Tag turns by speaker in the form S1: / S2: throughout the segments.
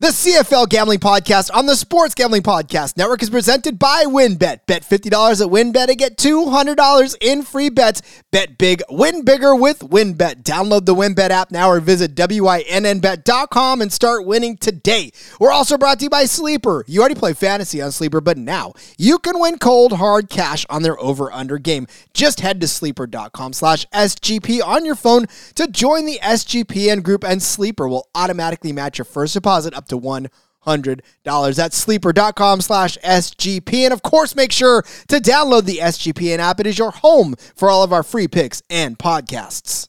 S1: The CFL Gambling Podcast on the Sports Gambling Podcast Network is presented by WynnBET. Bet $50 at WynnBET and get $200 in free bets. Bet big, win bigger with WynnBET. Download the WynnBET app now or visit WYNNBet.com and start winning today. We're also brought to you by Sleeper. You already play fantasy on Sleeper, but now you can win cold, hard cash on their over-under game. Just head to sleeper.com slash SGP on your phone to join the SGPN group and Sleeper will automatically match your first deposit up to $100. That's sleeper.com slash SGP. And of course, make sure to download the SGPN app. It is your home for all of our free picks and podcasts.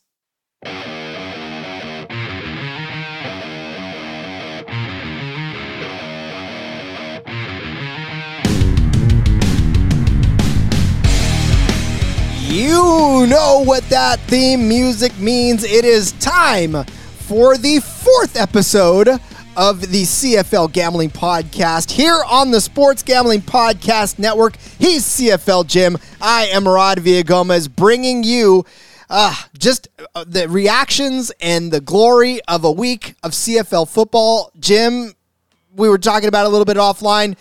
S1: You know what that theme music means. It is time for the fourth episode of the CFL Gambling Podcast here on the Sports Gambling Podcast Network. He's CFL Jim. I am Rod Villagomez bringing you uh, just uh, the reactions and the glory of a week of CFL football. Jim, we were talking about a little bit offline.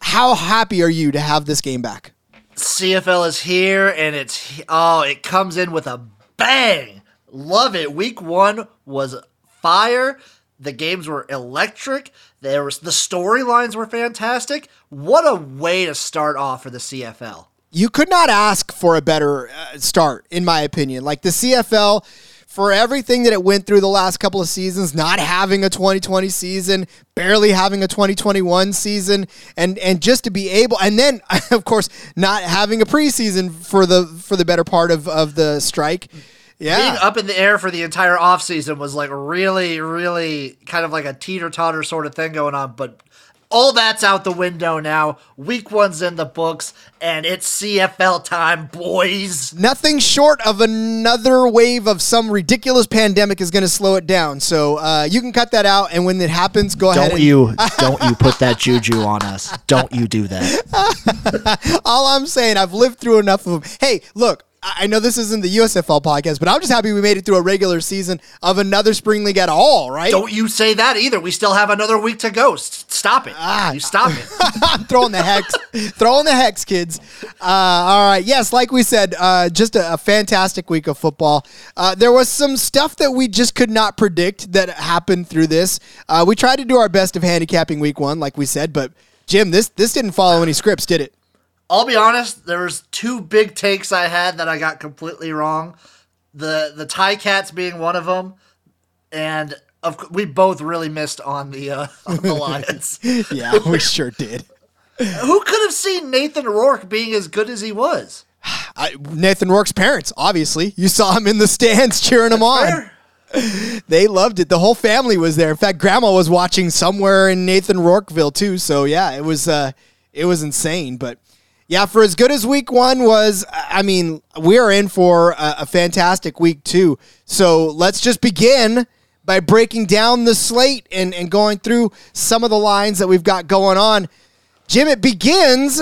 S1: How happy are you to have this game back?
S2: CFL is here and it's oh, it comes in with a bang. Love it. Week 1 was fire. The games were electric. There was the storylines were fantastic. What a way to start off for the CFL.
S1: You could not ask for a better uh, start in my opinion. Like the CFL for everything that it went through the last couple of seasons, not having a 2020 season, barely having a 2021 season, and and just to be able, and then of course not having a preseason for the for the better part of of the strike. Yeah.
S2: Being up in the air for the entire offseason was like really, really kind of like a teeter totter sort of thing going on. But all that's out the window now. Week one's in the books, and it's CFL time, boys.
S1: Nothing short of another wave of some ridiculous pandemic is going to slow it down. So uh, you can cut that out, and when it happens, go
S3: don't
S1: ahead.
S3: Don't you don't you put that juju on us? Don't you do that?
S1: All I'm saying, I've lived through enough of them. Hey, look, I know this isn't the USFL podcast, but I'm just happy we made it through a regular season of another spring league at all, right?
S2: Don't you say that either. We still have another week to go. Stop it. Ah, you stop it.
S1: I'm throwing the hex. throwing the hex, kids. Uh, all right. Yes, like we said, uh, just a, a, fantastic week of football. Uh, there was some stuff that we just could not predict that happened through this. Uh, we tried to do our best of handicapping week one, like we said, but Jim, this this didn't follow any scripts, did it?
S2: I'll be honest, there was two big takes I had that I got completely wrong. The the tie cats being one of them, and of we both really missed on the uh, on the Lions.
S1: yeah, we sure did.
S2: Who could have seen Nathan Rourke being as good as he was?
S1: I, Nathan Rourke's parents, obviously. You saw him in the stands cheering him on. Fair. They loved it. The whole family was there. In fact, Grandma was watching somewhere in Nathan Rourkeville too. So yeah, it was uh, it was insane. But yeah, for as good as week one was, I mean, we are in for a, a, fantastic week two. So let's just begin by breaking down the slate and, and going through some of the lines that we've got going on. Jim, it begins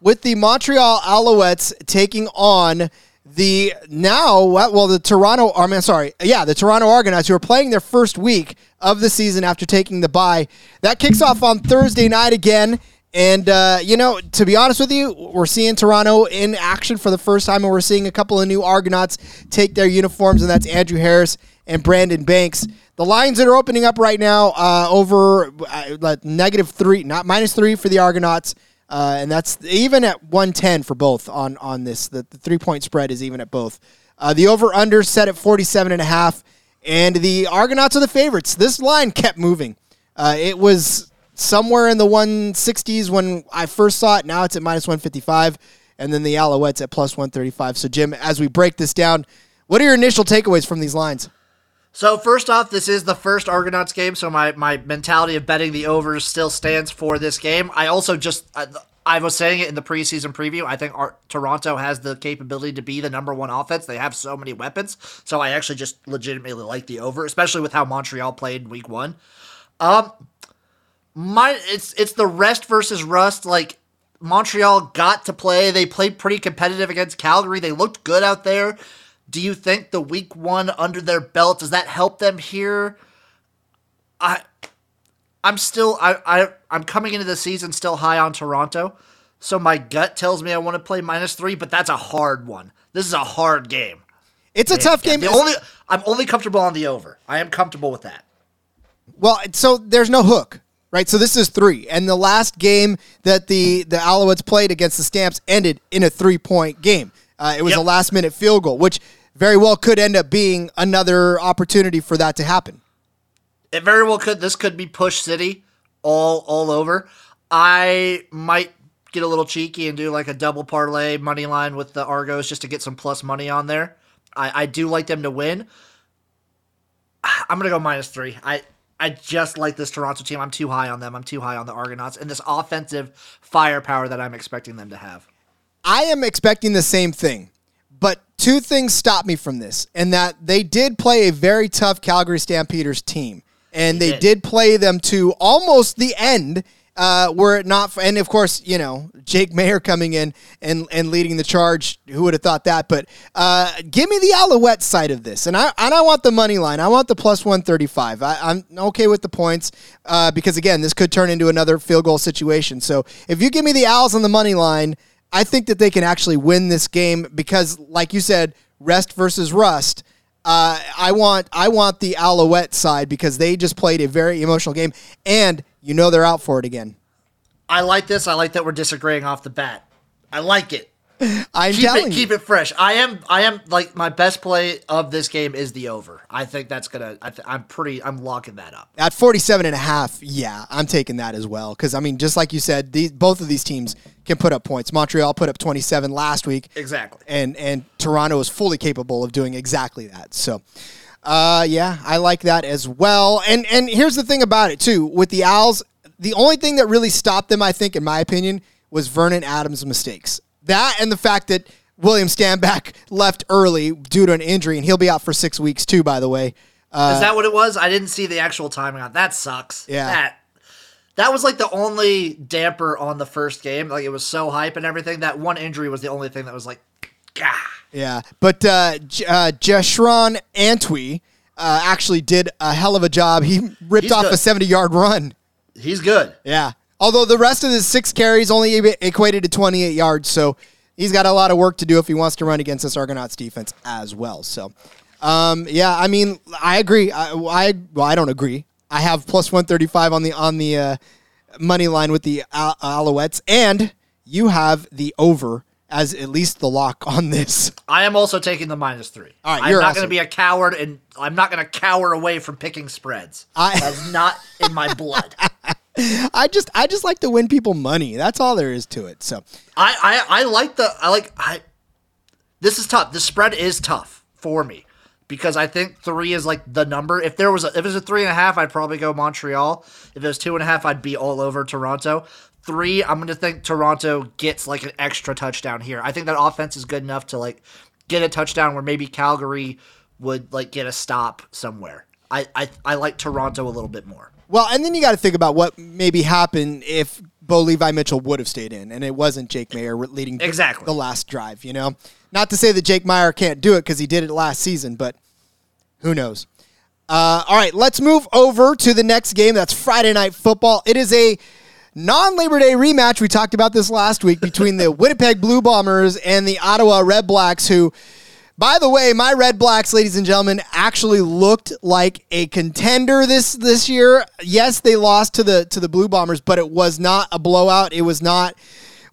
S1: with the Montreal Alouettes taking on the now, well, the Toronto, I mean, sorry, yeah, the Toronto Argonauts who are playing their first week of the season after taking the bye. That kicks off on Thursday night again. And, uh, you know, to be honest with you, we're seeing Toronto in action for the first time, and we're seeing a couple of new Argonauts take their uniforms, and that's Andrew Harris and Brandon Banks. The lines that are opening up right now uh, over uh, negative three, not minus three for the Argonauts. Uh, and that's even at 110 for both on, on this. The, the three point spread is even at both. Uh, the over under set at 47 and a half, and the Argonauts are the favorites. This line kept moving. Uh, it was somewhere in the 160s when I first saw it. Now it's at minus 155, and then the Alouettes at plus 135. So, Jim, as we break this down, what are your initial takeaways from these lines?
S2: So first off, this is the first Argonauts game, so my, my mentality of betting the overs still stands for this game. I also just I, I was saying it in the preseason preview. I think our, Toronto has the capability to be the number one offense. They have so many weapons, so I actually just legitimately like the over, especially with how Montreal played in Week One. Um, my it's it's the rest versus rust. Like Montreal got to play. They played pretty competitive against Calgary. They looked good out there. Do you think the week one under their belt does that help them here? I I'm still I, I I'm coming into the season still high on Toronto. So my gut tells me I want to play minus three, but that's a hard one. This is a hard game.
S1: It's a tough game.
S2: The only I'm only comfortable on the over. I am comfortable with that.
S1: Well, so there's no hook, right? So this is three, and the last game that the the Alouettes played against the Stamps ended in a three point game. Uh, it was
S2: Yep.
S1: a last minute field goal, which very well could end up being another opportunity for that to happen.
S2: It very well could. This could be push city all all over. I might get a little cheeky and do like a double parlay money line with the Argos just to get some plus money on there. I, I do like them to win. I'm gonna go minus three. I I just like this Toronto team. I'm too high on them. I'm too high on the Argonauts and this offensive firepower that I'm expecting them to have.
S1: I am expecting the same thing, but two things stop me from this, and that they did play a very tough Calgary Stampeders team, and they
S2: did.
S1: did play them to almost the end. Uh, were it not, for, and of course, you know Jake Maier coming in and and leading the charge. Who would have thought that? But uh, give me the Alouette side of this, and I and I want the money line. I want the plus one thirty five. I'm okay with the points uh, because again, this could turn into another field goal situation. So if you give me the Owls on the money line, I think that they can actually win this game because, like you said, rest versus rust. Uh, I want I want the Alouette side because they just played a very emotional game, and you know they're out for it again.
S2: I like this. I like that we're disagreeing off the bat. I like it.
S1: I'm
S2: keep
S1: telling
S2: it
S1: you.
S2: keep it fresh. I am I am like my best play of this game is the over. I think that's gonna. I th- I'm pretty. I'm locking that up.
S1: At 47 and a half, yeah, I'm taking that as well. Because, I mean, just like you said, these, both of these teams can put up points. Montreal put up 27 last week.
S2: Exactly.
S1: And, and Toronto is fully capable of doing exactly that. So, uh, yeah, I like that as well. And, and here's the thing about it, too. With the Owls, the only thing that really stopped them, I think, in my opinion, was Vernon Adams' mistakes. That and the fact that William Stanback left early due to an injury, and he'll be out for six weeks, too, by the way.
S2: Is that what it was? I didn't see the actual timing on that. Sucks.
S1: Yeah.
S2: That that was like the only damper on the first game. Like it was so hype and everything. That one injury was the only thing that was like, gah.
S1: Yeah, but uh, J- uh, Jeshrun Antwi uh, actually did a hell of a job. He ripped
S2: He's
S1: off
S2: good.
S1: a 70 yard run.
S2: He's good.
S1: Yeah. Although the rest of his six carries only equated to 28 yards, so he's got a lot of work to do if he wants to run against this Argonauts defense as well. So, um, yeah, I mean, I agree. I, I well, I don't agree. I have plus 135 on the on the uh, money line with the Al- Alouettes, and you have the over as at least the lock on this.
S2: I am also taking the minus three.
S1: All right,
S2: I'm
S1: you're
S2: not going to be a coward, and I'm not going to cower away from picking spreads.
S1: I-
S2: That's not in my blood.
S1: I just I just like to win people money. That's all there is to it. So
S2: I, I I like the I like I. This is tough. The spread is tough for me because I think three is like the number. If there was a, if it was a three and a half, I'd probably go Montreal. If it was two and a half, I'd be all over Toronto. Three, I'm gonna think Toronto gets like an extra touchdown here. I think that offense is good enough to like get a touchdown where maybe Calgary would like get a stop somewhere. I I, I like Toronto a little bit more.
S1: well, and then you got to think about what maybe happened if Bo Levi Mitchell would have stayed in, and it wasn't Jake Maier leading
S2: Exactly.
S1: the last drive. You know, not to say that Jake Maier can't do it because he did it last season, but who knows? Uh, all right, let's move over to the next game. That's Friday Night Football. It is a non Labor Day rematch. We talked about this last week between the Winnipeg Blue Bombers and the Ottawa Red Blacks, who, by the way, my Red Blacks, ladies and gentlemen, actually looked like a contender this this year. Yes, they lost to the to the Blue Bombers, but it was not a blowout. It was not.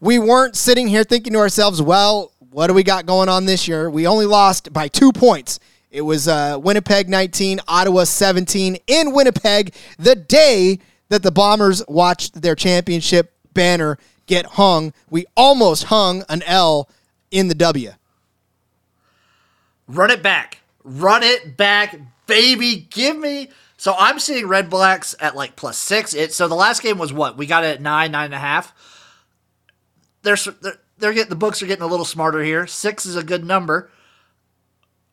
S1: We weren't sitting here thinking to ourselves, well, what do we got going on this year? We only lost by two points. It was uh, Winnipeg 19, Ottawa 17 in Winnipeg the day that the Bombers watched their championship banner get hung. We almost hung an L in the W.
S2: Run it back. Run it back, baby. Give me. So I'm seeing Red Blacks at like plus six. It so the last game was what we got it at nine, nine and a half. They're s- they're, they're getting the books are getting a little smarter here. Six is a good number.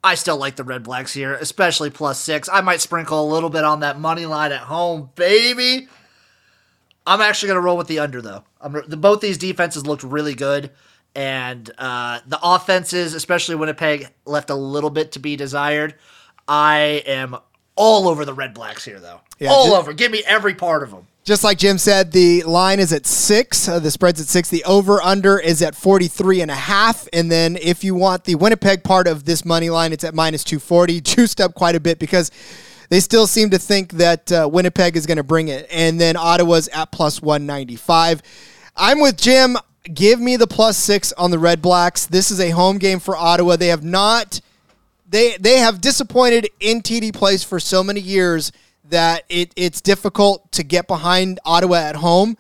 S2: I still like the Red Blacks here, especially plus six. I might sprinkle a little bit on that money line at home, baby. I'm actually going to roll with the under though. I'm, the, both these defenses looked really good, and uh, the offenses, especially Winnipeg, left a little bit to be desired. I am all over the Red Blacks here though.
S1: Yeah,
S2: all
S1: ju-
S2: over. Give me every part of them.
S1: Just like Jim said, the line is at six. Uh, the spread's at six. The over under is at 43 and a half. And then if you want the Winnipeg part of this money line, it's at minus 240, juiced up quite a bit because they still seem to think that uh, Winnipeg is going to bring it. And then Ottawa's at plus 195. I'm with Jim. Give me the plus six on the Red Blacks. This is a home game for Ottawa. They have not, they, they have disappointed in TD Place for so many years that it, it's difficult to get behind Ottawa at home.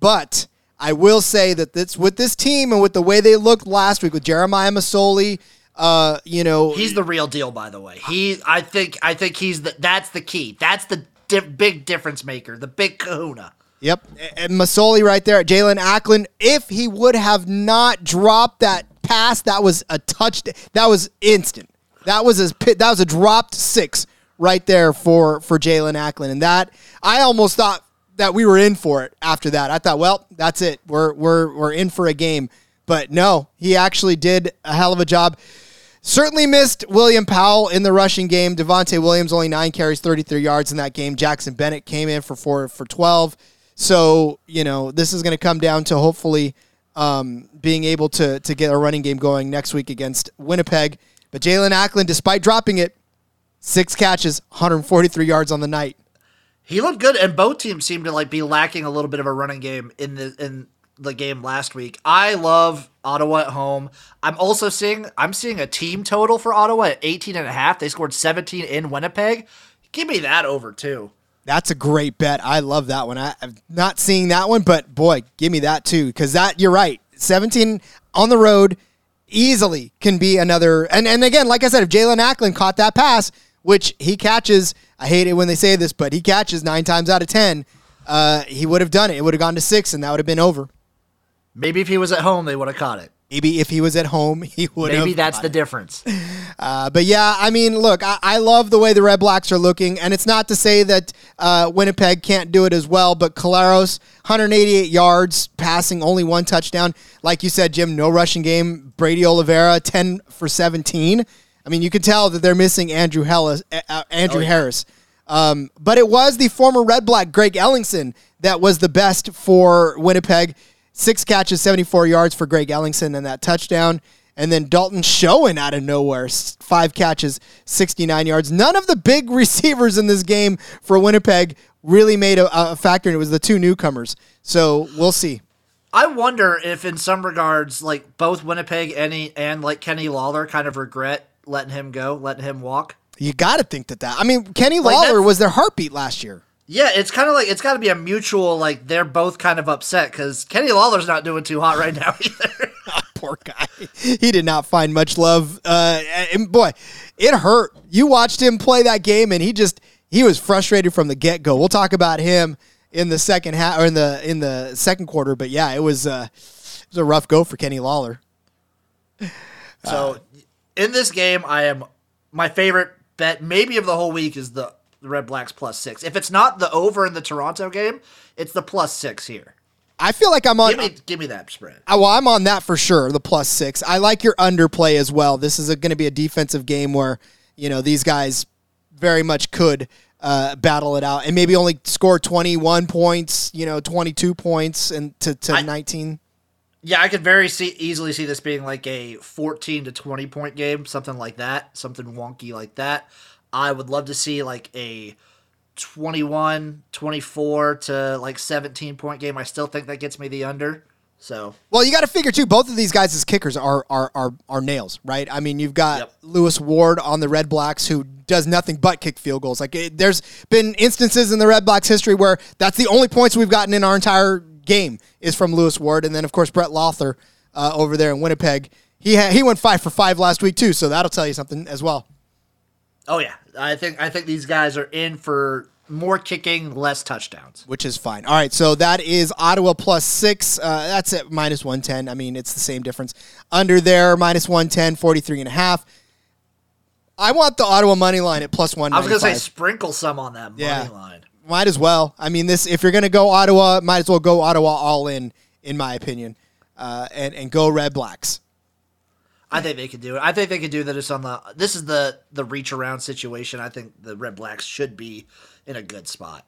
S1: But I will say that this, with this team and with the way they looked last week with Jeremiah Masoli, uh, you know,
S2: He's the real deal, by the way. He, I think, I think he's the. That's the key. That's the di- big difference maker. The big Kahuna.
S1: Yep. And Masoli right there Jaelon Acklin. If he would have not dropped that pass, that was a touchdown. That was instant. That was a that was a dropped six right there for for Jaelon Acklin, and that I almost thought that we were in for it after that. I thought, well, that's it. We're we're we're in for a game. But no, he actually did a hell of a job. Certainly missed William Powell in the rushing game. Devontae Williams only nine carries, 33 yards in that game. Jackson Bennett came in for four for 12. So, you know, this is going to come down to hopefully um, being able to, to get a running game going next week against Winnipeg. But Jaelon Acklin, despite dropping it, six catches, 143 yards on the night.
S2: He looked good, and both teams seem to like be lacking a little bit of a running game in the in the game last week. I love Ottawa at home. I'm also seeing I'm seeing a team total for Ottawa at 18 and a half. They scored 17 in Winnipeg. Give me that over too.
S1: That's a great bet. I love that one. I, I'm not seeing that one, but boy, give me that too. Because that, you're right. 17 on the road easily can be another. And, and again, like I said, if Jaelon Acklin caught that pass, which he catches, I hate it when they say this, but he catches nine times out of 10, uh, he would have done it. It would have gone to six, and that would have been over.
S2: Maybe if he was at home, they would have caught it.
S1: Maybe if he was at home, he would have.
S2: Maybe that's the
S1: it.
S2: difference.
S1: Uh, but yeah, I mean, look, I, I love the way the Red Blacks are looking, and it's not to say that uh, Winnipeg can't do it as well. But Collaros, 188 yards, passing only one touchdown. Like you said, Jim, no rushing game. Brady Oliveira, 10 for 17. I mean, you can tell that they're missing Andrew Hellis, uh, uh, Andrew
S2: Oh, yeah.
S1: Harris. Um, but it was the former Red Black Greg Ellingson that was the best for Winnipeg. Six catches, 74 yards for Greg Ellingson and that touchdown. And then Dalton Schoen out of nowhere, five catches, 69 yards. None of the big receivers in this game for Winnipeg really made a, a factor, and it was the two newcomers. So we'll see.
S2: I wonder if, in some regards, like both Winnipeg and he, and like Kenny Lawler, kind of regret letting him go, letting him walk.
S1: You got to think that that. I mean, Kenny
S2: Like,
S1: Lawler
S2: that's-
S1: was their heartbeat last year.
S2: Yeah, it's kind of like it's got to be a mutual. Like they're both kind of upset because Kenny Lawler's not doing too hot right now either.
S1: Poor guy. He did not find much love. Uh, and boy, it hurt. You watched him play that game, and he just he was frustrated from the get go. We'll talk about him in the second half or in the in the second quarter. But yeah, it was uh, it was a rough go for Kenny Lawler.
S2: so in this game, I am my favorite bet maybe of the whole week is the, the Red Blacks plus six. If it's not the over in the Toronto game, it's the plus six here.
S1: I feel like I'm on.
S2: Give me give me that spread.
S1: Uh, Well, I'm on that for sure. The plus six. I like your underplay as well. This is going to be a defensive game where you know these guys very much could uh, battle it out and maybe only score 21 points. You know, 22 points and to, to
S2: I-
S1: 19.
S2: Yeah, I could very see, easily see this being like a 14 to 20 point game, something like that, something wonky like that. I would love to see like a 21, 24 to like 17 point game. I still think that gets me the under. So,
S1: Well, you got to figure too. Both of these guys as kickers are are are, are nails, right? I mean, you've got
S2: Yep.
S1: Lewis Ward on the Red Blacks who does nothing but kick field goals. Like it, there's been instances in the Red Blacks history where that's the only points we've gotten in our entire game is from Lewis Ward, and then of course Brett Lauther uh, over there in Winnipeg. He ha- he went five for five last week too, so that'll tell you something as well.
S2: oh yeah, I think I think these guys are in for more kicking, less touchdowns.
S1: which is fine. All right, so that is Ottawa plus six. Uh, that's at minus 110. I mean, it's the same difference. Under there, minus 110, 43 and a half. I want the Ottawa money line at one.
S2: I was gonna say sprinkle some on that money
S1: Yeah.
S2: line.
S1: Might as well. I mean, this if you're going to go Ottawa, might as well go Ottawa all in, in my opinion, uh, and, and go Red Blacks.
S2: I think they could do it. I think they could do that. It's on the. This is the the reach around situation. I think the Red Blacks should be in a good spot.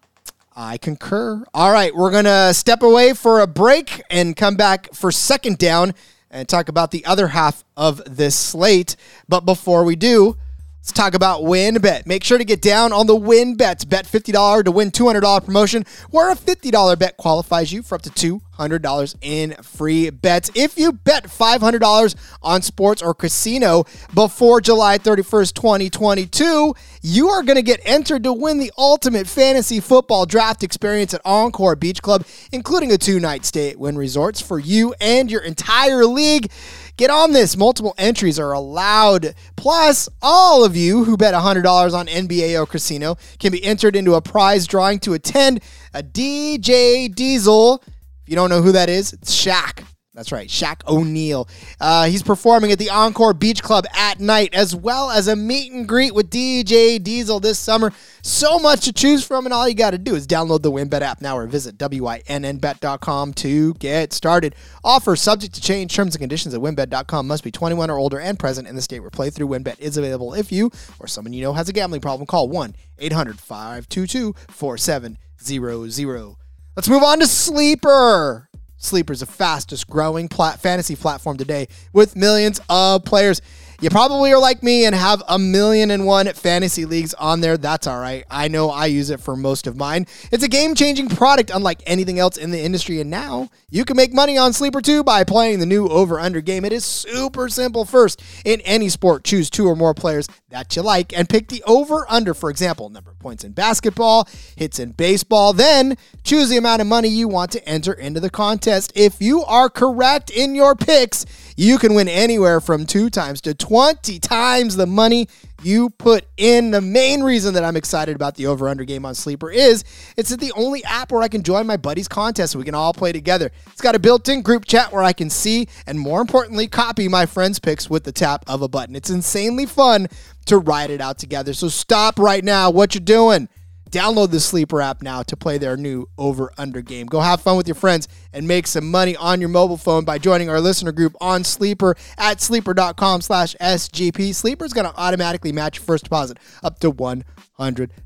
S1: I concur. All right, we're going to step away for a break and come back for second down and talk about the other half of this slate. But before we do, let's talk about WynnBET. Make sure to get down on the WynnBETs. Bet $50 to win $200 promotion, where a $50 bet qualifies you for up to $200 in free bets. If you bet $500 on sports or casino before July 31st, 2022, you are going to get entered to win the ultimate fantasy football draft experience at Encore Beach Club, including a two night stay at Wynn Resorts for you and your entire league. Get on this. Multiple entries are allowed. Plus, all of you who bet $100 on NBA or casino can be entered into a prize drawing to attend a DJ Diesel. If you don't know who that is, it's Shaq. That's right, Shaq O'Neal. Uh, he's performing at the Encore Beach Club at night, as well as a meet and greet with DJ Diesel this summer. So much to choose from, and all you got to do is download the WynnBET app now or visit WINNBet.com to get started. Offer subject to change. Terms and conditions at WynnBET.com. must be 21 or older and present in the state where playthrough WynnBET is available. If you or someone you know has a gambling problem, call 1 800 522 4700. Let's move on to Sleeper. Sleeper is the fastest growing plat- fantasy platform today with millions of players. You probably are like me and have a million and one fantasy leagues on there. That's all right. I know I use it for most of mine. It's a game changing product, unlike anything else in the industry. And now you can make money on Sleeper too by playing the new over under game. It is super simple. First, in any sport, choose two or more players that you like and pick the over under. For example, number of points in basketball, hits in baseball. Then choose the amount of money you want to enter into the contest. If you are correct in your picks, you can win anywhere from two times to 20 times the money you put in. The main reason that I'm excited about the over under game on Sleeper is it's the only app where I can join my buddies' contest so we can all play together. It's got a built in group chat where I can see and, more importantly, copy my friends' picks with the tap of a button. It's insanely fun to ride it out together. So stop right now what you're doing. Download the Sleeper app now to play their new over under game. Go have fun with your friends and make some money on your mobile phone by joining our listener group on Sleeper at sleeper.com slash SGP. Sleeper is going to automatically match your first deposit up to $100.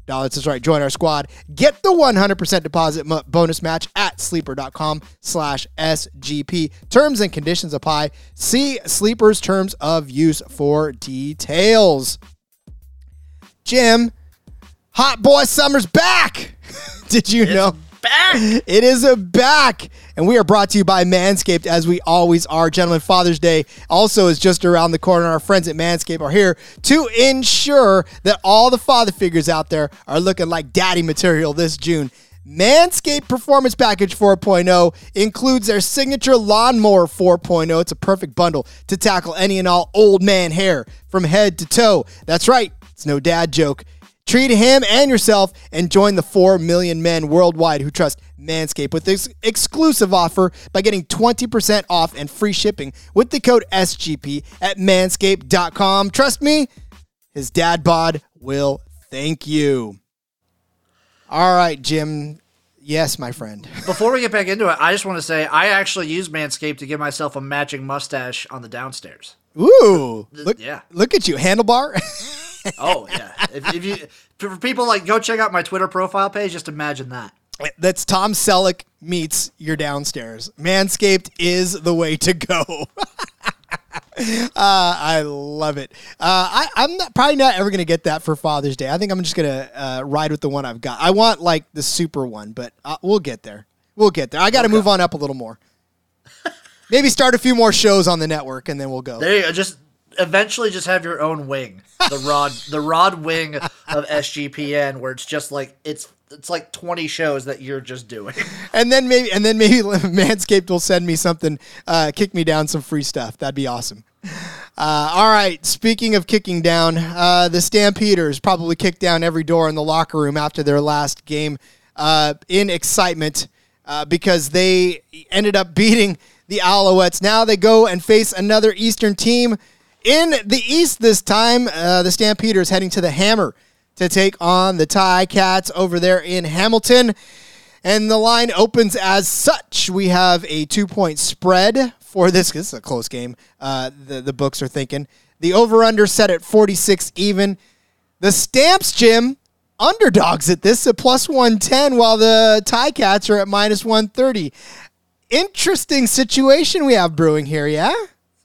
S1: That's right. Join our squad. Get the 100% deposit mo- bonus match at sleeper.com slash SGP. Terms and conditions apply. See Sleeper's terms of use for details. Jim, Hot Boy Summer's back. Did you know?
S2: Back.
S1: It is a back. And we are brought to you by Manscaped, as we always are. Gentlemen, Father's Day also is just around the corner. Our friends at Manscaped are here to ensure that all the father figures out there are looking like daddy material this June. Manscaped Performance Package 4.0 includes their signature Lawnmower 4.0. It's a perfect bundle to tackle any and all old man hair from head to toe. That's right, it's no dad joke. Treat him and yourself and join the 4 million men worldwide who trust Manscaped with this exclusive offer by getting 20% off and free shipping with the code SGP at manscaped.com. Trust me, his dad bod will thank you. All right, Jim. Yes, my friend.
S2: Before we get back into it, I just want to say I actually use Manscaped to give myself a matching mustache on the downstairs.
S1: Ooh, look,
S2: yeah.
S1: look at you, handlebar.
S2: Oh yeah. if, if you for people like go check out my Twitter profile page, just imagine that.
S1: That's Tom Selleck meets your downstairs. Manscaped is the way to go. uh, I love it. Uh, I, I'm not, probably not ever going to get that for Father's Day. I think I'm just going to uh, ride with the one I've got. I want like the super one, but uh, we'll get there. We'll get there. I got to move on up a little more. Maybe start a few more shows on the network, and then we'll go.
S2: There you go. Just eventually just have your own wing. The rod the rod wing of SGPN where it's just like it's it's like 20 shows that you're just doing.
S1: and then maybe and then maybe Manscaped will send me something, uh, kick me down some free stuff. That'd be awesome. Uh, all right. Speaking of kicking down, uh, the Stampeders probably kicked down every door in the locker room after their last game uh, in excitement uh, because they ended up beating the Alouettes. Now they go and face another Eastern team in the East this time. Uh, the Stampeders heading to the Hammer to take on the Tie Cats over there in Hamilton. And the line opens as such. We have a two point spread for this. This is a close game. Uh, the, the books are thinking. The over under set at 46 even. The Stamps, Jim, underdogs at this at plus 110 while the tie cats are at minus 130 interesting situation we have brewing here yeah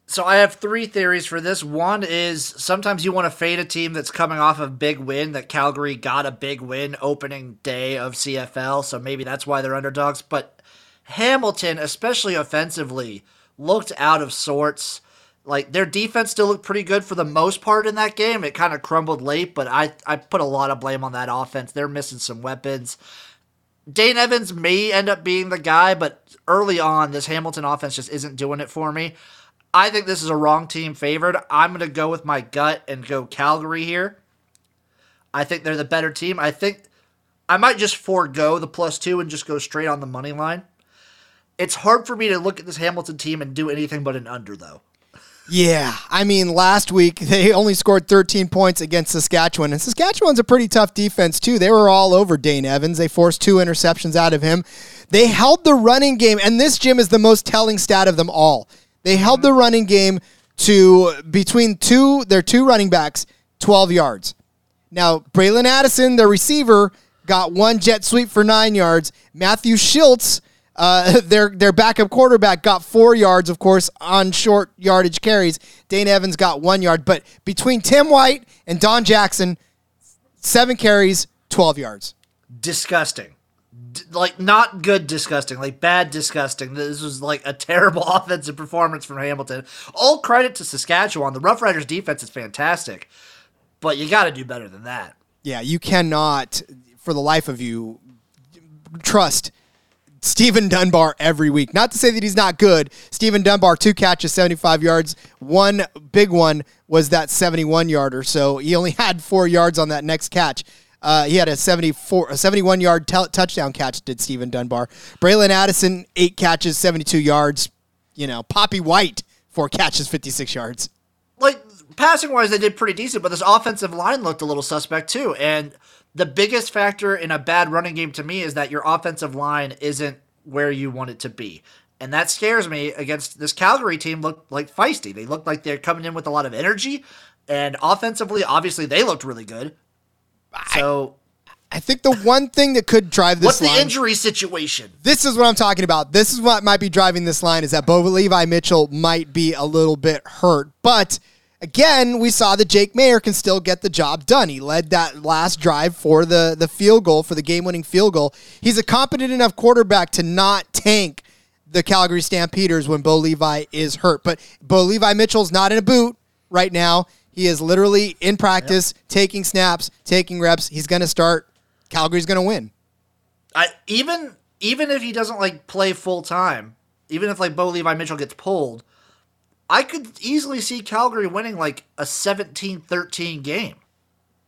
S2: So I have three theories for this. One is sometimes you want to fade a team that's coming off a big win. That Calgary got a big win opening day of CFL, so maybe that's why they're underdogs. But Hamilton, especially offensively, looked out of sorts. Like their defense still looked pretty good for the most part in that game. It kind of crumbled late, but I I put a lot of blame on that offense. They're missing some weapons. Dane Evans may end up being the guy, but early on, this Hamilton offense just isn't doing it for me. I think this is a wrong team favored. I'm going to go with my gut and go Calgary here. I think they're the better team. I think I might just forego the plus two and just go straight on the money line. It's hard for me to look at this Hamilton team and do anything but an under, though.
S1: Yeah, I mean, last week they only scored 13 points against Saskatchewan, and Saskatchewan's a pretty tough defense too. They were all over Dane Evans. They forced two interceptions out of him. They held the running game, and this Jim is the most telling stat of them all. They held the running game to between two their two running backs 12 yards. Now, Bralon Addison, the receiver, got one jet sweep for nine yards. Matthew Shiltz, uh, their their backup quarterback, got four yards, of course, on short yardage carries. Dane Evans got one yard. But between Tim White and Don Jackson, seven carries, 12 yards.
S2: Disgusting. Like, not good disgusting. Like, bad disgusting. This was like a terrible offensive performance from Hamilton. All credit to Saskatchewan. The Rough Riders defense is fantastic, but you got to do better than that.
S1: Yeah, you cannot, for the life of you, trust Steven Dunbar every week. Not to say that he's not good. Steven Dunbar, two catches, 75 yards. One big one was that 71 yarder. So he only had four yards on that next catch. Uh, he had a 74, a 71 yard t- touchdown catch, did Steven Dunbar. Bralon Addison, eight catches, 72 yards. You know, Poppy White, four catches, 56 yards.
S2: like passing wise, they did pretty decent, but this offensive line looked a little suspect too. And the biggest factor in a bad running game to me is that your offensive line isn't where you want it to be. And that scares me against this Calgary team looked like feisty. They looked like they're coming in with a lot of energy. And offensively, obviously they looked really good. So
S1: I think the one thing that could drive this
S2: what's the injury situation?
S1: This is what I'm talking about. This is what might be driving this line is that Bo Levi Mitchell might be a little bit hurt. But again, we saw that Jake Maier can still get the job done. He led that last drive for the, the field goal, for the game winning field goal. He's a competent enough quarterback to not tank the Calgary Stampeders when Bo Levi is hurt. But Bo Levi Mitchell's not in a boot right now. He is literally in practice, taking snaps, taking reps. He's going to start. Calgary's going to win.
S2: I even even if he doesn't like play full time, even if like Bo Levi Mitchell gets pulled, I could easily see Calgary winning like a 17-13 game.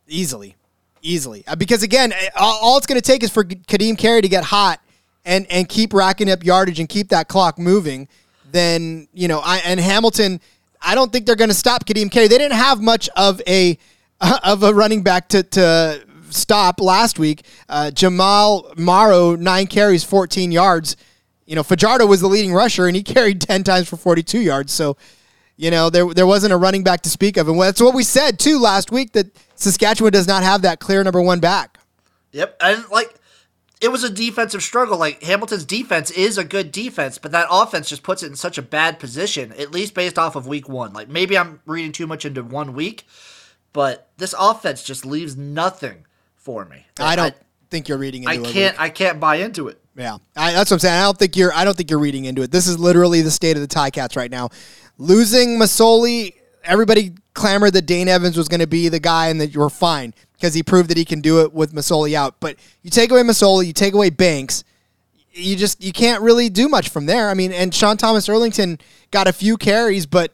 S1: easily, easily. Uh, Because again, all, all it's going to take is for Ka'Deem Carey to get hot and and keep racking up yardage and keep that clock moving. Then you know, I and Hamilton. I don't think they're going to stop Ka'Deem Carey. They didn't have much of a of a running back to to stop last week. Uh, Jamal Morrow nine carries, fourteen yards. You know, Fajardo was the leading rusher, and he carried ten times for forty two yards. So. You know, there there wasn't a running back to speak of, and that's what we said too last week that Saskatchewan does not have that clear number one back.
S2: Yep, and like it was a defensive struggle. Like Hamilton's defense is a good defense, but that offense just puts it in such a bad position, at least based off of week one. Like maybe I'm reading too much into one week, but this offense just leaves nothing for me.
S1: I don't think you're reading
S2: I,
S1: into
S2: I
S1: it.
S2: can't. I can't buy into it.
S1: Yeah, I, that's what I'm saying. I don't think you're. I don't think you're reading into it. This is literally the state of the Tie Cats right now. Losing Masoli, everybody clamored that Dane Evans was going to be the guy and that you were fine because he proved that he can do it with Masoli out. But you take away Masoli, you take away Banks, you just you can't really do much from there. I mean, and Sean Thomas Erlington got a few carries, but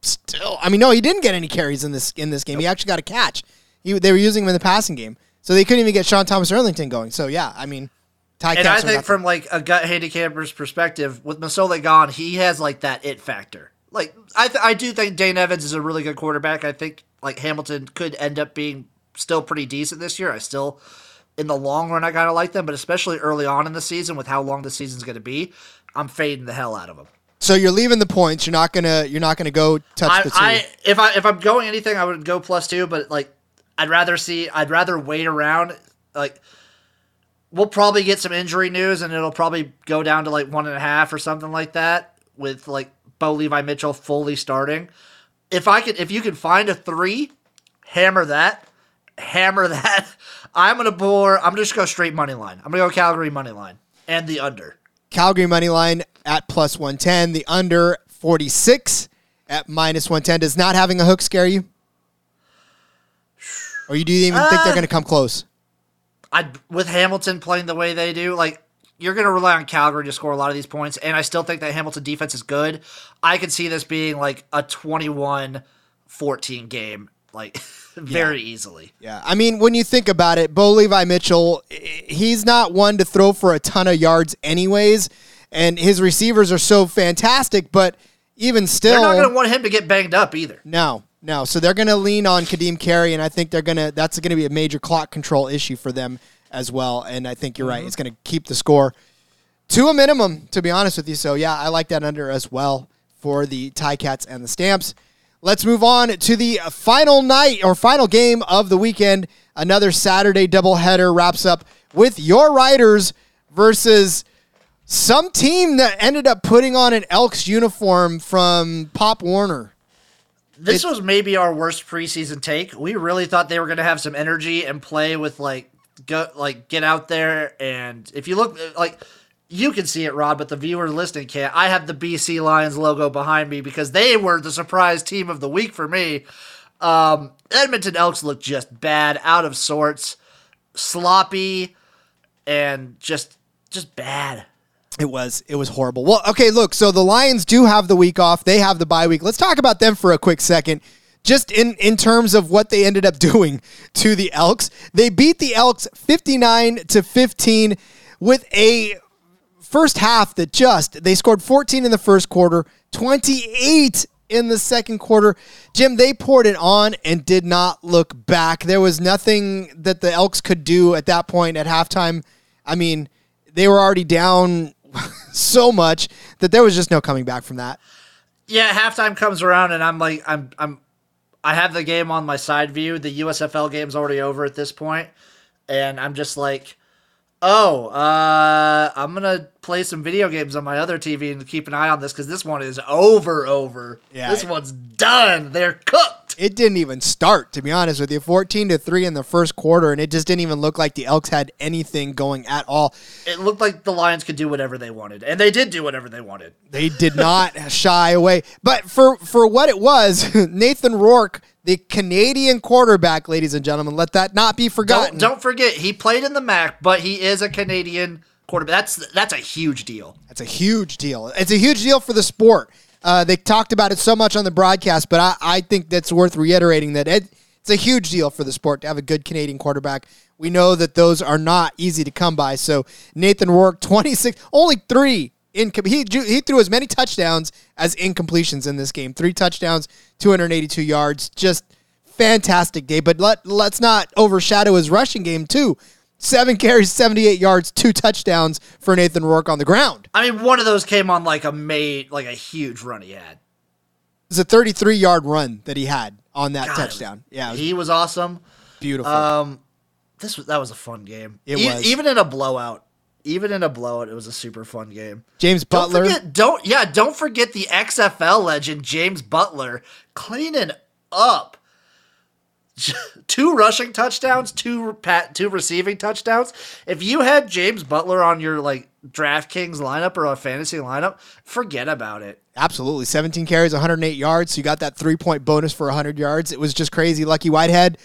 S1: still, I mean, no, he didn't get any carries in this in this game. He actually got a catch. He, they were using him in the passing game, so they couldn't even get Sean Thomas Erlington going. So yeah, I mean,
S2: And I think from like a gut handicapper's perspective, with Masoli gone, he has like that it factor. Like I, th- I do think Dane Evans is a really good quarterback. I think like Hamilton could end up being still pretty decent this year. I still, in the long run, I kind of like them, but especially early on in the season with how long the season's going to be, I'm fading the hell out of them.
S1: So you're leaving the points. You're not gonna. You're not gonna go touch
S2: I,
S1: the two.
S2: I if I if I'm going anything, I would go plus two, but like I'd rather see I'd rather wait around like we'll probably get some injury news, and it'll probably go down to like one and a half or something like that, with like Bo Levi Mitchell fully starting. If I could, if you could find a three, hammer that, hammer that. I'm gonna bore. I'm gonna just go straight money line. I'm gonna go Calgary money line and the under.
S1: Calgary money line at plus 110. The under 46 at minus 110. Does not having a hook scare you? Or you do you even think they're
S2: Uh,
S1: going to come close?
S2: I with Hamilton playing the way they do, like you're going to rely on Calgary to score a lot of these points, and I still think that Hamilton defense is good. I could see this being like a 21-14 game, like very easily.
S1: Yeah, I mean, when you think about it, Bo Levi Mitchell, he's not one to throw for a ton of yards, anyways, and his receivers are so fantastic. But even still,
S2: They're not going to want him to get banged up either.
S1: no, no. So they're going to lean on Ka'Deem Carey, and I think they're going to. That's going to be a major clock control issue for them as well. And I think you're right; mm-hmm. it's going to keep the score to a minimum, to be honest with you. So yeah, I like that under as well for the Tie Cats and the Stamps. Let's move on to the final night or final game of the weekend. Another Saturday doubleheader wraps up with your Riders versus some team that ended up putting on an Elks uniform from Pop Warner.
S2: This was maybe our worst preseason take. We really thought they were going to have some energy and play with like go like get out there and if you look like you can see it, Rod, but the viewer listening can't. I have the BC Lions logo behind me because they were the surprise team of the week for me. Um, Edmonton Elks looked just bad, out of sorts, sloppy, and just just bad.
S1: It was it was horrible. Well, okay, look, so the Lions do have the week off. They have the bye week. Let's talk about them for a quick second. Just in in terms of what they ended up doing to the Elks. They beat the Elks 59 to 15 with a first half that just they scored 14 in the first quarter, 28 in the second quarter. Jim, they poured it on and did not look back. There was nothing that the Elks could do at that point at halftime. I mean, they were already down so much that there was just no coming back from that.
S2: Yeah, halftime comes around and I'm like I'm I'm I have the game on my side view. The USFL game's already over at this point, and I'm just like, oh, uh, I'm gonna play some video games on my other TV and keep an eye on this because this one is over. Over.
S1: Yeah.
S2: this one's done. They're cooked.
S1: It didn't even start, to be honest with you. 14 to 3 in the first quarter, and it just didn't even look like the Elks had anything going at all.
S2: It looked like the Lions could do whatever they wanted, and they did do whatever they wanted.
S1: They did not shy away. But for for what it was, Nathan Rourke, the Canadian quarterback, ladies and gentlemen, let that not be forgotten.
S2: Don't don't forget he played in the MAC, but he is a Canadian quarterback. That's that's a huge deal.
S1: That's a huge deal. It's a huge deal for the sport. Uh, they talked about it so much on the broadcast, but I, I think that's worth reiterating that it, it's a huge deal for the sport to have a good Canadian quarterback. We know that those are not easy to come by. So Nathan Rourke, 26, only three. In, he, he threw as many touchdowns as incompletions in this game. Three touchdowns, 282 yards. Just fantastic day. But let, let's not overshadow his rushing game, too. Seven carries, 78 yards, two touchdowns for Nathan Rourke on the ground.
S2: I mean, one of those came on like a made like a huge run he had.
S1: It was a 33 yard run that he had on that touchdown. Yeah, was
S2: He was awesome.
S1: beautiful.
S2: Um, this was that was a fun game.
S1: It
S2: E-
S1: was.
S2: even in a blowout. Even in a blowout, it was a super fun game.
S1: James
S2: Don't
S1: Butler.
S2: forget, don't yeah, don't forget the XFL legend James Butler cleaning up. two rushing touchdowns, two pat, two receiving touchdowns. If you had James Butler on your like DraftKings lineup or a fantasy lineup, forget about it.
S1: Absolutely. 17 carries, 108 yards. So you got that three point bonus for 100 yards. It was just crazy. Lucky Whitehead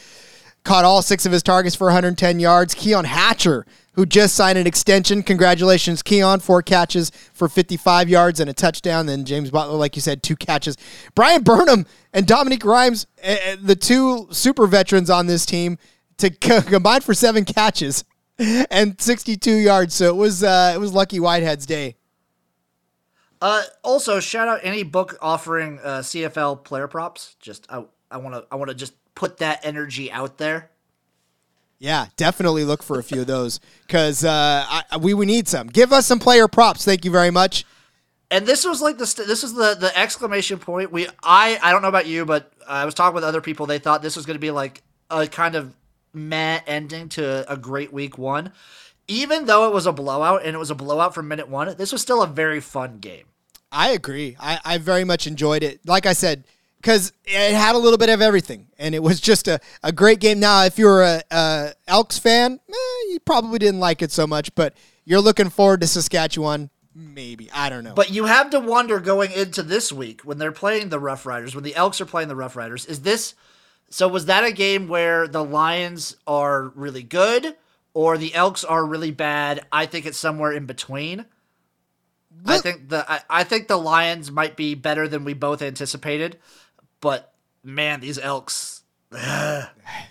S1: caught all six of his targets for 110 yards. Keon Hatcher, who just signed an extension. Congratulations, Keon. Four catches for 55 yards and a touchdown. Then James Butler, like you said, two catches. Bryan Burnham and Dominique Rhymes, eh, eh, the two super veterans on this team, to co- combine for seven catches and 62 yards. So it was uh, it was Lucky Whitehead's day.
S2: Uh, also, shout out any book offering uh, CFL player props. Just I I want to I want to just put that energy out there.
S1: Yeah, definitely look for a few of those because uh, we we need some. Give us some player props. Thank you very much.
S2: And this was like the st- this is the the exclamation point. We I I don't know about you, but I was talking with other people. They thought this was going to be like a kind of meh ending to a great week one. Even though it was a blowout and it was a blowout from minute one, this was still a very fun game.
S1: I agree. I, I very much enjoyed it. Like I said, because it had a little bit of everything, and it was just a, a great game. Now, if you're a, a Elks fan, eh, you probably didn't like it so much, but you're looking forward to Saskatchewan. Maybe I don't know.
S2: But you have to wonder going into this week when they're playing the Rough Riders, when the Elks are playing the Rough Riders, is this so? Was that a game where the Lions are really good or the Elks are really bad? I think it's somewhere in between. I think the I, I think the Lions might be better than we both anticipated, but man, these Elks.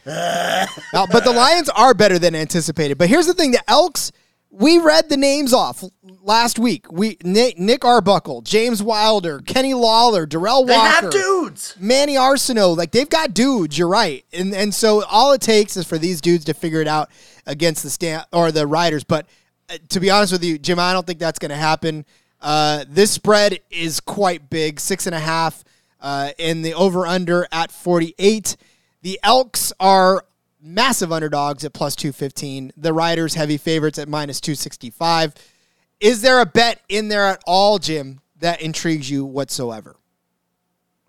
S1: Uh, but the Lions are better than anticipated. But here's the thing: the Elks. We read the names off last week. We Nick, Nick Arbuckle, James Wilder, Kenny Lawler, Derel
S2: They
S1: Walker,
S2: have dudes.
S1: Manny Arsenault. Like they've got dudes. You're right, and and so all it takes is for these dudes to figure it out against the stand or the Riders. But uh, to be honest with you, Jim, I don't think that's going to happen. Uh, this spread is quite big, six and a half, uh, in the over under at 48. The Elks are massive underdogs at plus 215. The Riders heavy favorites at minus 265. Is there a bet in there at all, Jim, that intrigues you whatsoever?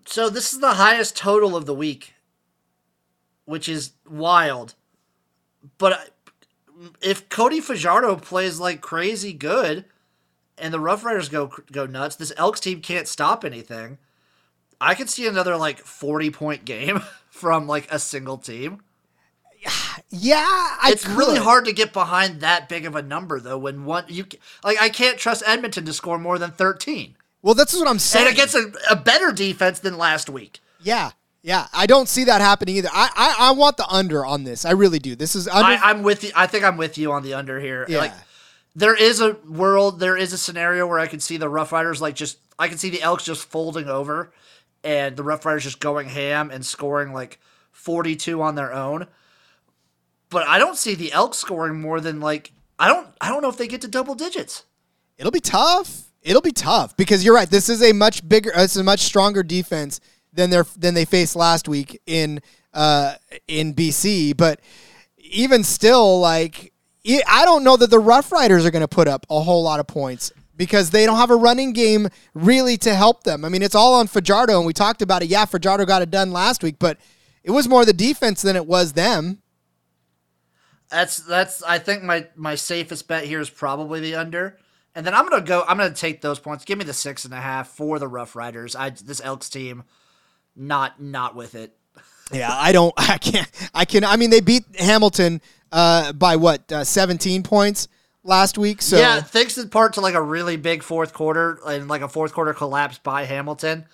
S2: So this is the highest total of the week, which is wild. But if Cody Fajardo plays like crazy good, and the Rough Riders go go nuts, this Elks team can't stop anything. I could see another like forty point game from like a single team.
S1: Yeah, I
S2: it's really hard to get behind that big of a number though. When one you like, I can't trust Edmonton to score more than thirteen,
S1: Well, that's what I'm saying.
S2: and against a, a better defense than last week.
S1: yeah, yeah. I don't see that happening either. I, I, I want the under on this. I really do. This is under.
S2: I, I'm with you. I think I'm with you on the under here.
S1: Yeah.
S2: Like, there is a world, there is a scenario where I could see the Rough Riders like just, I can see the Elks just folding over, and the Rough Riders just going ham and scoring like 42 on their own. But I don't see the Elks scoring more than like I don't I don't know if they get to double digits.
S1: It'll be tough. It'll be tough because you're right. This is a much bigger, it's a much stronger defense than they than they faced last week in uh in BC. But even still, like I don't know that the Rough Riders are going to put up a whole lot of points because they don't have a running game really to help them. I mean, it's all on Fajardo, and we talked about it. Yeah, Fajardo got it done last week, but it was more the defense than it was them.
S2: That's that's I think my my safest bet here is probably the under. And then I'm gonna go. I'm gonna take those points. Give me the six and a half for the Rough Riders. I this Elks team, not not with it.
S1: Yeah, I don't. I can't. I can. I mean, they beat Hamilton uh, by what uh, 17 points last week. So
S2: yeah, thanks in part to like a really big fourth quarter and like a fourth quarter collapse by Hamilton.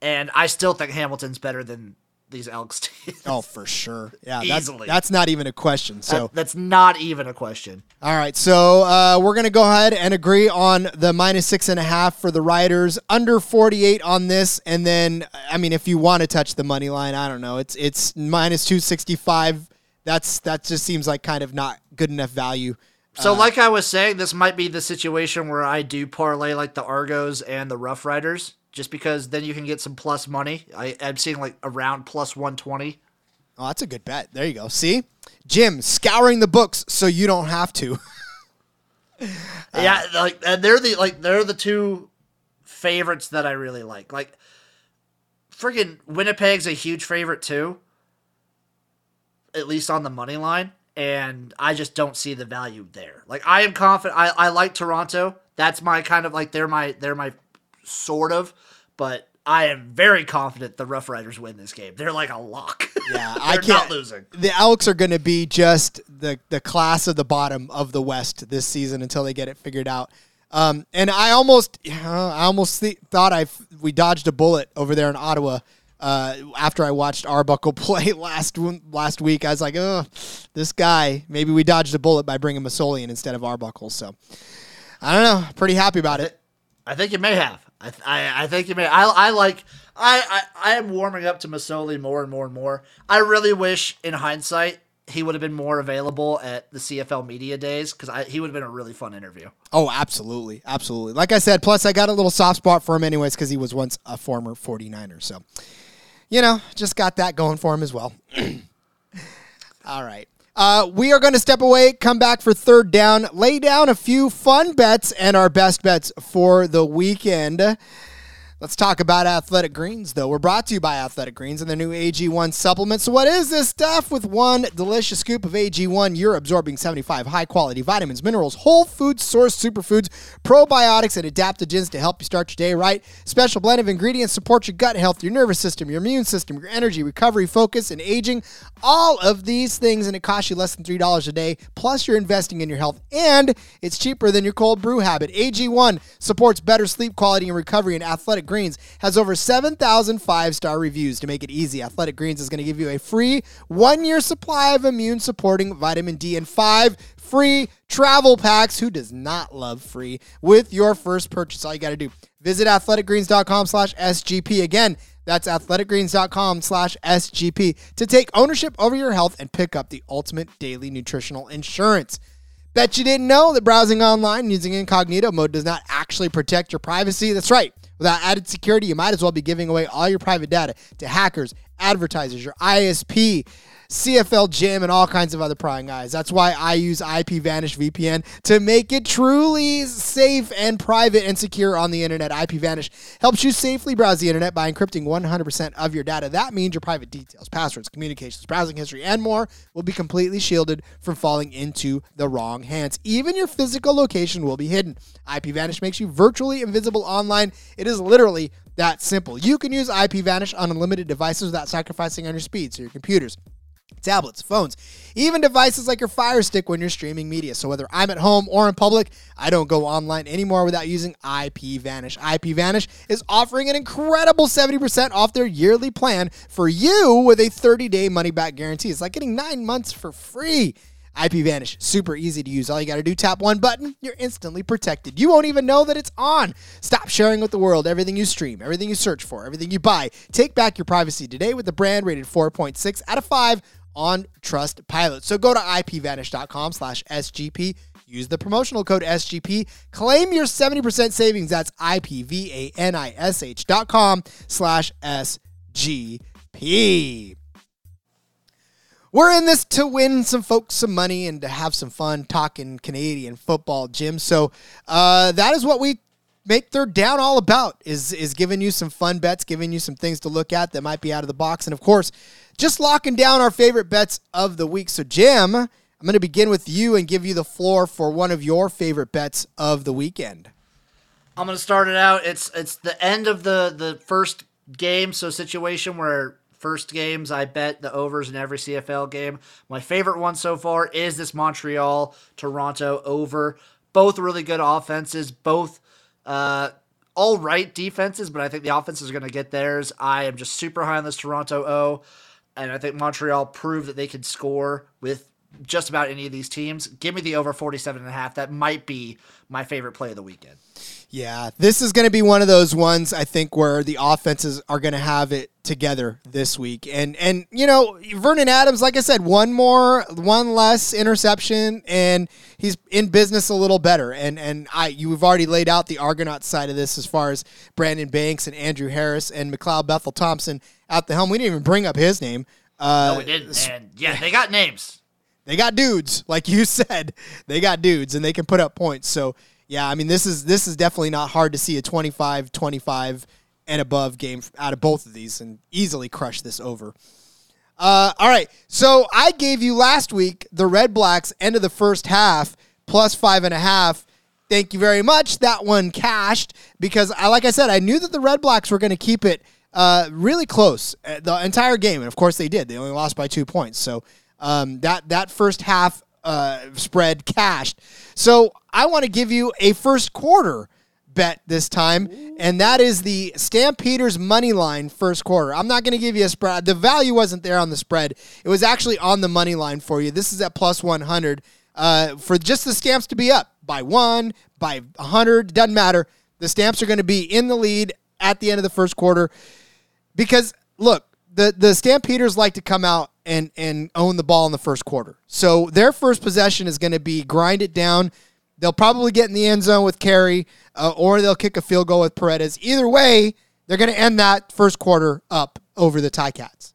S2: And I still think Hamilton's better than these Elks teams.
S1: oh, for sure. Yeah, that's,
S2: Easily.
S1: that's not even a question. So
S2: That- that's not even a question.
S1: all right, so uh, we're gonna go ahead and agree on the minus six and a half for the Riders, under 48 on this, and then I mean, if you want to touch the money line, I don't know. It's it's minus 265. That's that just seems like kind of not good enough value.
S2: So, uh, like I was saying, this might be the situation where I do parlay like the Argos and the Rough Riders, just because then you can get some plus money. I, I'm seeing like around plus 120.
S1: Oh, that's a good bet. There you go. See, Jim scouring the books so you don't have to.
S2: Uh, yeah, like and they're the like they're the two favorites that I really like. Like, friggin' Winnipeg's a huge favorite too, at least on the money line, and I just don't see the value there. Like, I am confident. I I like Toronto. That's my kind of like they're my they're my sort of, but I am very confident the Rough Riders win this game. They're like a lock.
S1: Yeah, I can't.
S2: not losing.
S1: The Elks are going to be just the the class of the bottom of the West this season until they get it figured out. Um, and I almost, uh, I almost th- thought I we dodged a bullet over there in Ottawa. Uh, after I watched Arbuckle play last last week, I was like, "Oh, this guy. Maybe we dodged a bullet by bringing Masoli in instead of Arbuckle." So, I don't know. Pretty happy about it.
S2: I think you may have. I, th- I, I think you may. I, I like. I, I, I am warming up to Masoli more and more and more. I really wish, in hindsight, he would have been more available at the CFL media days because he would have been a really fun interview.
S1: Oh, absolutely. Absolutely. Like I said, plus I got a little soft spot for him anyways because he was once a former 49er. So, you know, just got that going for him as well. All right. Uh, we are going to step away, come back for third down, lay down a few fun bets and our best bets for the weekend. Let's talk about Athletic Greens, though. We're brought to you by Athletic Greens and their new AG1 supplement. So, what is this stuff? With one delicious scoop of AG1, you're absorbing 75 high quality vitamins, minerals, whole food source superfoods, probiotics, and adaptogens to help you start your day right. Special blend of ingredients support your gut health, your nervous system, your immune system, your energy, recovery, focus, and aging. All of these things, and it costs you less than $3 a day. Plus, you're investing in your health, and it's cheaper than your cold brew habit. AG1 supports better sleep quality and recovery in athletic Greens has over 7,000 five star reviews. To make it easy, Athletic Greens is going to give you a free one year supply of immune supporting vitamin D and five free travel packs. Who does not love free with your first purchase? All you got to do visit athleticgreens.com slash SGP. Again, that's athleticgreens.com slash SGP to take ownership over your health and pick up the ultimate daily nutritional insurance. Bet you didn't know that browsing online using incognito mode does not actually protect your privacy. That's right. Without added security, you might as well be giving away all your private data to hackers, advertisers, your ISP, CFL Jim, and all kinds of other prying eyes. That's why I use IPVanish VPN to make it truly safe and private and secure on the internet. IPVanish helps you safely browse the internet by encrypting 100% of your data. That means your private details, passwords, communications, browsing history, and more will be completely shielded from falling into the wrong hands. Even your physical location will be hidden. IPVanish makes you virtually invisible online. It is literally that simple. You can use IPVanish on unlimited devices without sacrificing on your speed, so your computers tablets, phones, even devices like your Fire Stick when you're streaming media. So whether I'm at home or in public, I don't go online anymore without using IPVanish. IPVanish is offering an incredible 70% off their yearly plan for you with a 30-day money-back guarantee. It's like getting 9 months for free. IPVanish, super easy to use. All you got to do, tap one button, you're instantly protected. You won't even know that it's on. Stop sharing with the world everything you stream, everything you search for, everything you buy. Take back your privacy today with the brand rated 4.6 out of 5 on Trustpilot. So go to ipvanish.com slash SGP. Use the promotional code SGP. Claim your 70% savings. That's IPVANISH dot com slash SGP. We're in this to win some folks some money and to have some fun talking Canadian football, Jim. So uh, that is what we make third down all about is is giving you some fun bets, giving you some things to look at that might be out of the box, and of course, just locking down our favorite bets of the week. So, Jim, I'm going to begin with you and give you the floor for one of your favorite bets of the weekend.
S2: I'm going to start it out. It's it's the end of the the first game, so situation where first games I bet the overs in every CFL game. My favorite one so far is this Montreal Toronto over. Both really good offenses, both uh, all right defenses, but I think the offenses are going to get theirs. I am just super high on this Toronto O, and I think Montreal proved that they can score with just about any of these teams. Give me the over 47 and a half. That might be my favorite play of the weekend.
S1: Yeah, this is going to be one of those ones I think where the offenses are going to have it together this week. And and you know, Vernon Adams, like I said, one more, one less interception, and he's in business a little better. And and I you've already laid out the Argonaut side of this as far as Brandon Banks and Andrew Harris and McLeod Bethel Thompson at the helm. We didn't even bring up his name.
S2: Uh, no, we didn't. And yeah, they got names.
S1: They got dudes, like you said. They got dudes, and they can put up points. So yeah, I mean this is this is definitely not hard to see a 25-25 and above game out of both of these and easily crush this over. Uh, all right, so I gave you last week the Red Blacks end of the first half plus five and a half. Thank you very much. That one cashed because I, like I said, I knew that the Red Blacks were going to keep it uh, really close uh, the entire game, and of course they did. They only lost by two points, so um, that that first half uh, spread cashed. So I want to give you a first quarter bet this time, and that is the Stampeders money line first quarter. I'm not going to give you a spread. The value wasn't there on the spread. It was actually on the money line for you. This is at plus 100 uh, for just the Stamps to be up by one, by 100, doesn't matter. The Stamps are going to be in the lead at the end of the first quarter because look, the the Stampeders like to come out and and own the ball in the first quarter. So their first possession is going to be grind it down. They'll probably get in the end zone with Carey, uh, or they'll kick a field goal with Paredes. Either way, they're going to end that first quarter up over the Ticats.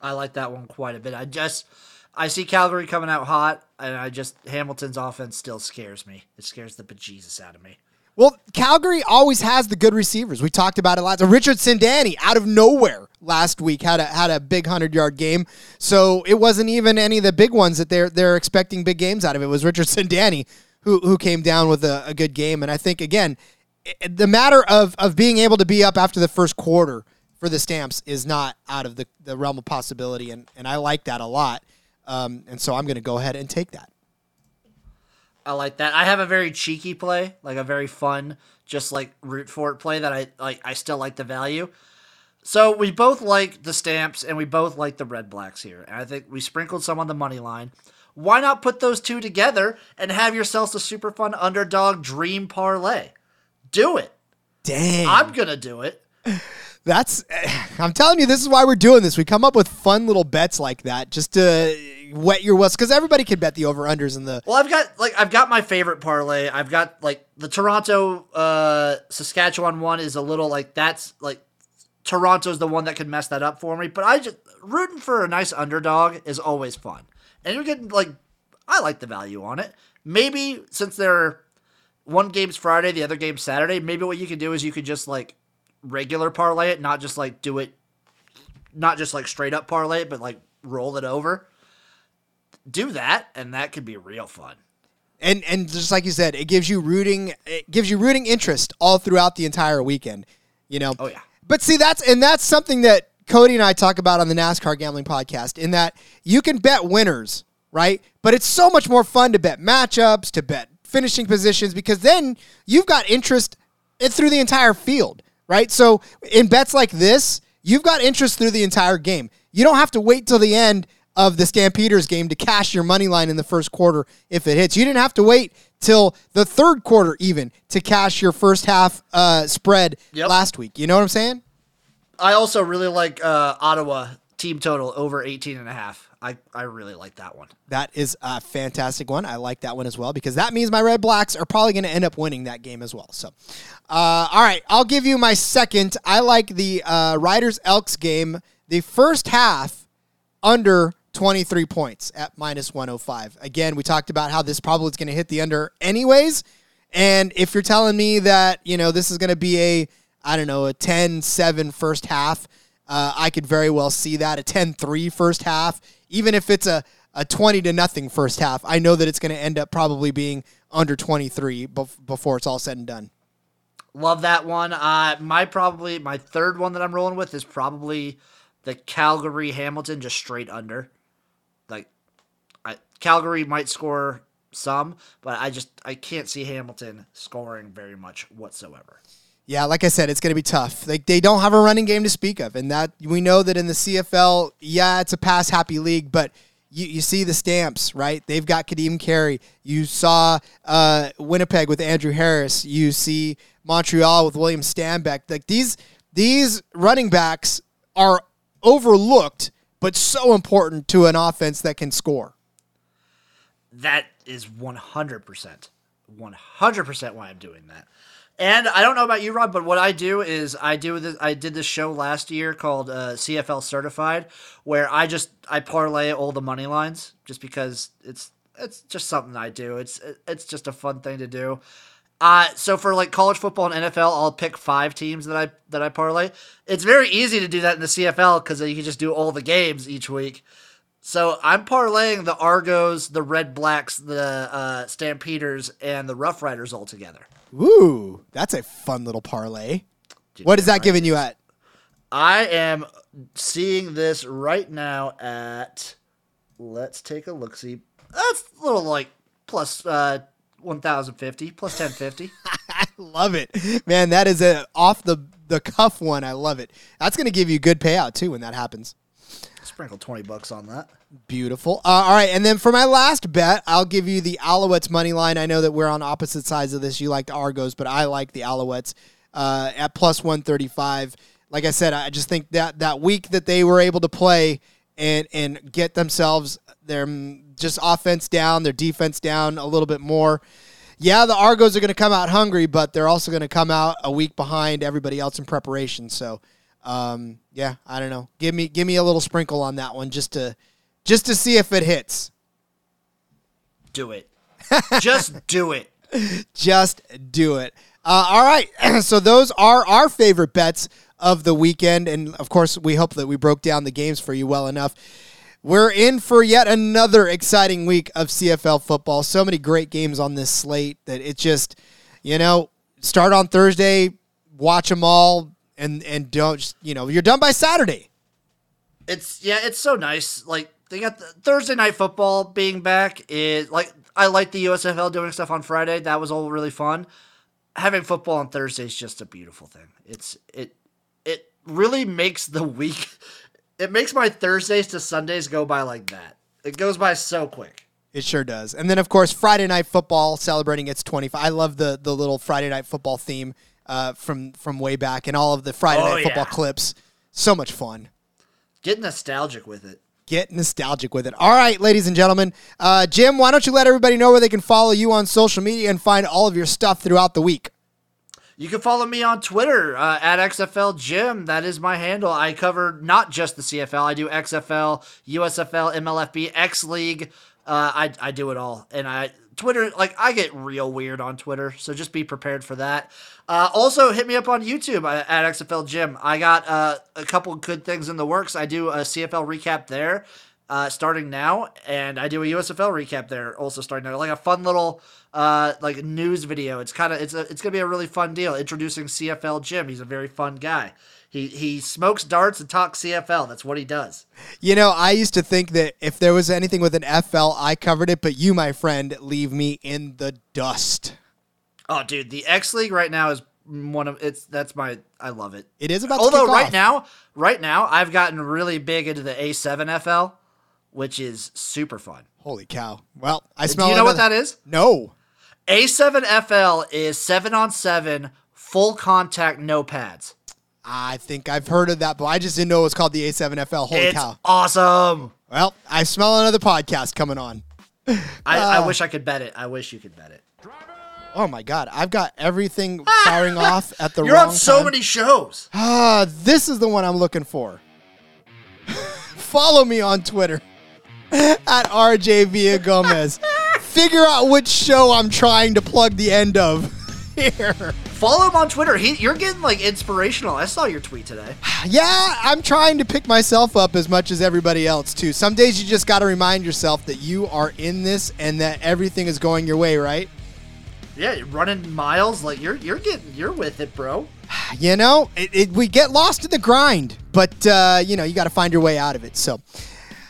S2: I like that one quite a bit. I just I see Calgary coming out hot, and I just Hamilton's offense still scares me. It scares the bejesus out of me.
S1: Well, Calgary always has the good receivers. We talked about it last. Richard Sindani out of nowhere last week had a had a big hundred yard game. So it wasn't even any of the big ones that they're they're expecting big games out of. It was Richard Sindani who who came down with a, a good game. And I think again, it, the matter of of being able to be up after the first quarter for the Stamps is not out of the, the realm of possibility, and and I like that a lot. Um, and so I'm going to go ahead and take that.
S2: I like that. I have a very cheeky play, like a very fun, just like root for it play that I like. I still like the value. So we both like the stamps and we both like the red blacks here. And I think we sprinkled some on the money line. Why not put those two together and have yourselves a super fun underdog dream parlay? Do it.
S1: Dang.
S2: I'm gonna do it.
S1: That's I'm telling you, this is why we're doing this. We come up with fun little bets like that just to wet your whistle because everybody can bet the over unders in the.
S2: Well, I've got like I've got my favorite parlay. I've got like the Toronto uh Saskatchewan one is a little like that's like Toronto's the one that could mess that up for me. But I just rooting for a nice underdog is always fun, and you're getting like I like the value on it. Maybe since they're one game's Friday, the other game's Saturday. Maybe what you could do is you could just like regular parlay it, not just like do it, not just like straight up parlay it, but like roll it over. Do that, and that could be real fun.
S1: And and just like you said, it gives you rooting, it gives you rooting interest all throughout the entire weekend. You know.
S2: Oh yeah.
S1: But see, that's and that's something that Cody and I talk about on the NASCAR Gambling Podcast. In that you can bet winners, right? But it's so much more fun to bet matchups, to bet finishing positions, because then you've got interest through the entire field right? So in bets like this, you've got interest through the entire game. You don't have to wait till the end of the Stampeders game to cash your money line in the first quarter if it hits. You didn't have to wait till the third quarter even to cash your first half uh, spread yep. last week. You know what I'm saying?
S2: I also really like uh, Ottawa team total over 18 and a half. I, I really like that one.
S1: That is a fantastic one. I like that one as well because that means my Red Blacks are probably going to end up winning that game as well. So, uh, all right, I'll give you my second. I like the uh, Riders Elks game. The first half under 23 points at minus 105. Again, we talked about how this probably is going to hit the under anyways. And if you're telling me that, you know, this is going to be a, I don't know, a 10 7 first half, uh, I could very well see that. A 10 3 first half even if it's a, a 20 to nothing first half, I know that it's going to end up probably being under 23 before it's all said and done.
S2: Love that one. Uh, my probably my third one that I'm rolling with is probably the Calgary Hamilton just straight under. Calgary might score some, but I just I can't see Hamilton scoring very much whatsoever.
S1: Yeah, like I said, it's going to be tough. Like they don't have a running game to speak of, and that we know that in the CFL, yeah, it's a pass happy league, but you, you see the stamps, right? They've got Ka'Deem Carey. You saw uh, Winnipeg with Andrew Harris. You see Montreal with William Stanback. Like these these running backs are overlooked, but so important to an offense that can score.
S2: That is one hundred percent, one hundred percent why I'm doing that. And I don't know about you, Rod, but what I do is I do this. I did this show last year called uh, CFL Certified, where I just I parlay all the money lines just because it's it's just something I do. It's it's just a fun thing to do. Uh, so for like college football and NFL, I'll pick five teams that I that I parlay. It's very easy to do that in the CFL because you can just do all the games each week. So I'm parlaying the Argos, the Red Blacks, the uh, Stampeders, and the Rough Riders all together.
S1: Ooh, that's a fun little parlay. what is that right? giving you at?
S2: I am seeing this right now at. Let's take a look. See, that's a little like plus uh, 1050 plus 1050
S1: i love it man that is a off the the cuff one i love it that's going to give you good payout too when that happens
S2: sprinkle 20 bucks on that
S1: Beautiful. Uh, all right, and then for my last bet, I'll give you the Alouettes money line. I know that we're on opposite sides of this. You like the Argos, but I like the Alouettes uh, at plus one thirty five. Like I said, I just think that that week that they were able to play and and get themselves their just offense down, their defense down a little bit more. Yeah, the Argos are going to come out hungry, but they're also going to come out a week behind everybody else in preparation. So, um, yeah, I don't know. Give me give me a little sprinkle on that one just to just to see if it hits.
S2: Do it. Just do it.
S1: Just do it. Uh, all right. so those are our favorite bets of the weekend. And of course, we hope that we broke down the games for you well enough. We're in for yet another exciting week of CFL football. So many great games on this slate that it just, you know, start on Thursday, watch them all, and and don't just, you know, you're done by Saturday.
S2: It's yeah, it's so nice. Like they got the Thursday night football being back is like I like the USFL doing stuff on Friday. That was all really fun. Having football on Thursday is just a beautiful thing. It's it it really makes the week it makes my Thursdays to Sundays go by like that. It goes by so quick.
S1: It sure does. And then of course Friday night football celebrating its 25. I love the the little Friday night football theme uh, from from way back and all of the Friday
S2: Oh,
S1: night football
S2: yeah.
S1: clips. So much fun.
S2: Get nostalgic with it.
S1: Get nostalgic with it. All right, ladies and gentlemen. Uh, Jim, why don't you let everybody know where they can follow you on social media and find all of your stuff throughout the week?
S2: You can follow me on Twitter uh, at XFL Jim. That is my handle. I cover not just the CFL. I do XFL, USFL, MLFB, X League. Uh, I I do it all, and I Twitter like I get real weird on Twitter, so just be prepared for that. Uh, also, hit me up on YouTube at XFL Jim. I got uh, a couple good things in the works. I do a CFL recap there. Uh, starting now, and I do a USFL recap there, also starting now, like a fun little uh, like news video. It's kind of it's a, it's gonna be a really fun deal. Introducing CFL Jim. He's a very fun guy. He he smokes darts and talks CFL. That's what he does.
S1: You know, I used to think that if there was anything with an FL, I covered it, but you, my friend, leave me in the dust.
S2: Oh, dude, the X League right now is one of it's that's my I love it.
S1: It is about to
S2: Although right
S1: off.
S2: now, right now, I've gotten really big into the A7 FL, which is super fun.
S1: Holy cow. Well, I smell
S2: Do you know what that is?
S1: No.
S2: A7 FL is seven on seven, full contact, no pads.
S1: I think I've heard of that, but I just didn't know it was called the A7FL. Holy
S2: it's
S1: cow.
S2: awesome.
S1: Well, I smell another podcast coming on.
S2: I, I wish I could bet it. I wish you could bet it.
S1: Oh my god, I've got everything firing off at the
S2: You're on so
S1: time.
S2: many shows.
S1: Ah, this is the one I'm looking for. Follow me on Twitter at RJ Villagomez. Figure out which show I'm trying to plug the end of here.
S2: Follow him on Twitter. He, you're getting like inspirational. I saw your tweet today.
S1: Yeah, I'm trying to pick myself up as much as everybody else too. Some days you just got to remind yourself that you are in this and that everything is going your way, right?
S2: Yeah, running miles. Like you're you're getting you're with it, bro.
S1: You know, it, it, we get lost in the grind, but uh, you know, you got to find your way out of it. So,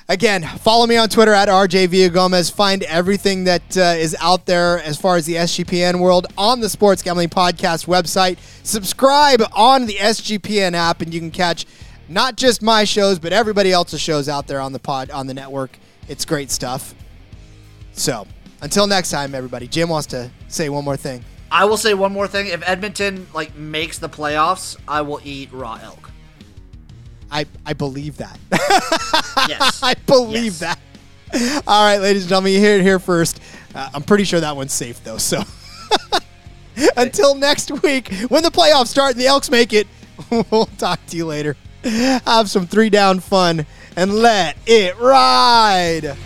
S1: again, follow me on Twitter at RJ Gomez. Find everything that uh, is out there as far as the SGPN world on the Sports Gambling Podcast website. Subscribe on the SGPN app, and you can catch not just my shows, but everybody else's shows out there on the pod on the network. It's great stuff. So, until next time, everybody. Jim wants to say one more thing.
S2: I will say one more thing. If Edmonton like makes the playoffs, I will eat raw elk.
S1: I, I believe that.
S2: Yes.
S1: I believe
S2: Yes.
S1: that. All right, ladies and gentlemen, you hear it here first. Uh, I'm pretty sure that one's safe, though. So until next week, when the playoffs start and the Elks make it, we'll talk to you later. Have some three down fun and let it ride.